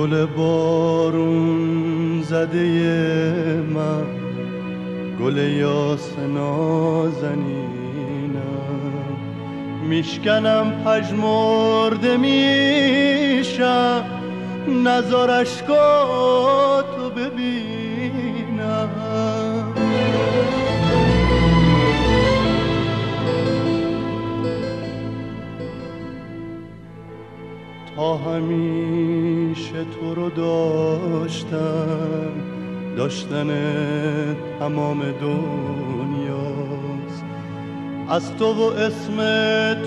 گل بارون زده من گل یاس نازنینم میشکنم پژمرده میشم نظر تو ببینم. تا رو داشتم داشتن تمام دنیاست. از تو و اسم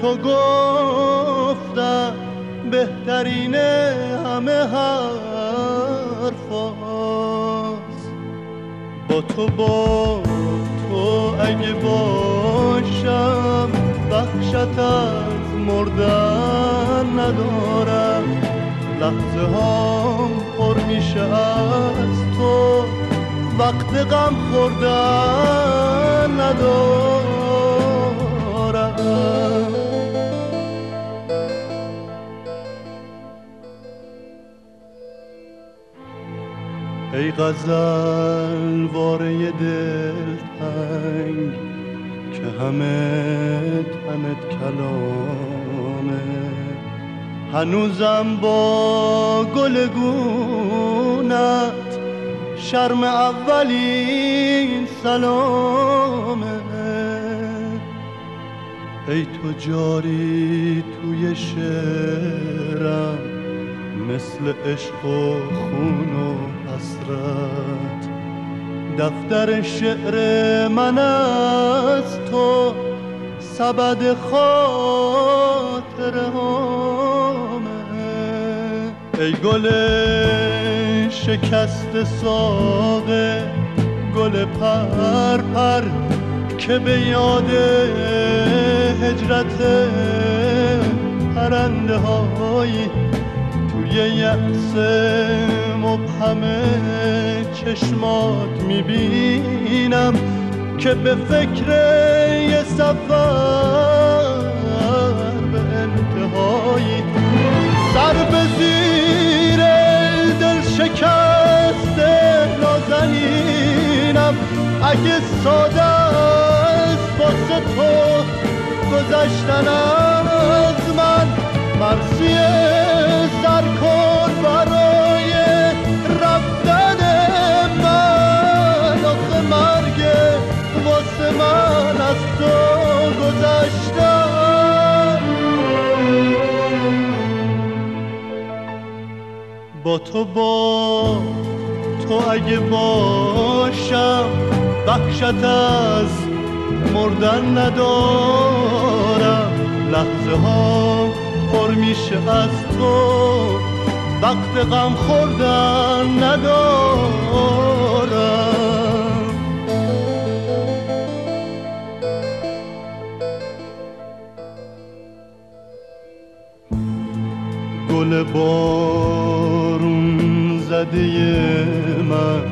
تو گفتم بهترین همه حرفاست. با تو با تو اگه باشم بخشت از مردن ندارم. لحظه هم پر میشه از تو. وقت غم خوردن ندارم. ای غزل واره دل تنگ که همه تنت کلامه. هنوزم با گل گونت شرم اولین سلامه. ای تو جاری توی شعرم مثل عشق و خون و حسرت. دفتر شعر من از تو سبد خاطر ای گل شکست ساقه گل پر پر که به یاد هجرت پرنده هایی توی یأس مبهم چشمات می‌بینم که به فکر یه سفر اگه ساده است واسه تو گذشتن از من مرسی سر کن برای رفتن من. آخه مرگ واسه من از تو گذشتن. با تو با تو اگه باشم بخشت از مردن ندارم. لحظه ها پر میشه از تو. وقت غم خوردن ندارم. گل بارون زده من.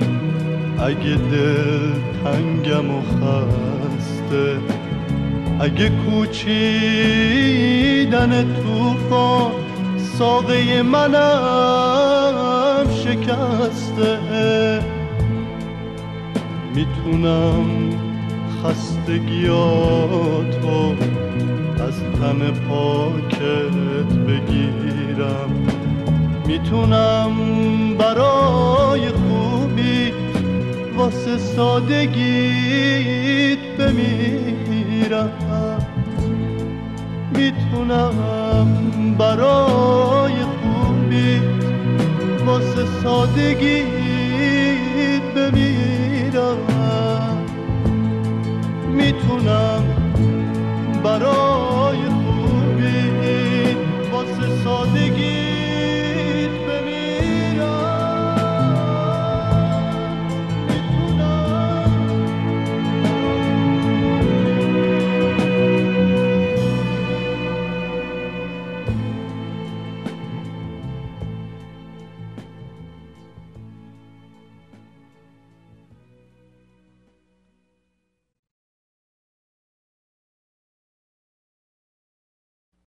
اگه دل تنگم و خسته. اگه کوچیدن توفان ساقه منم شکسته. می‌تونم خستگیاتو از تن پاکت بگیرم. می‌تونم برای واسه سادگیت بمیرم می‌تونم برای خوبی واسه سادگیت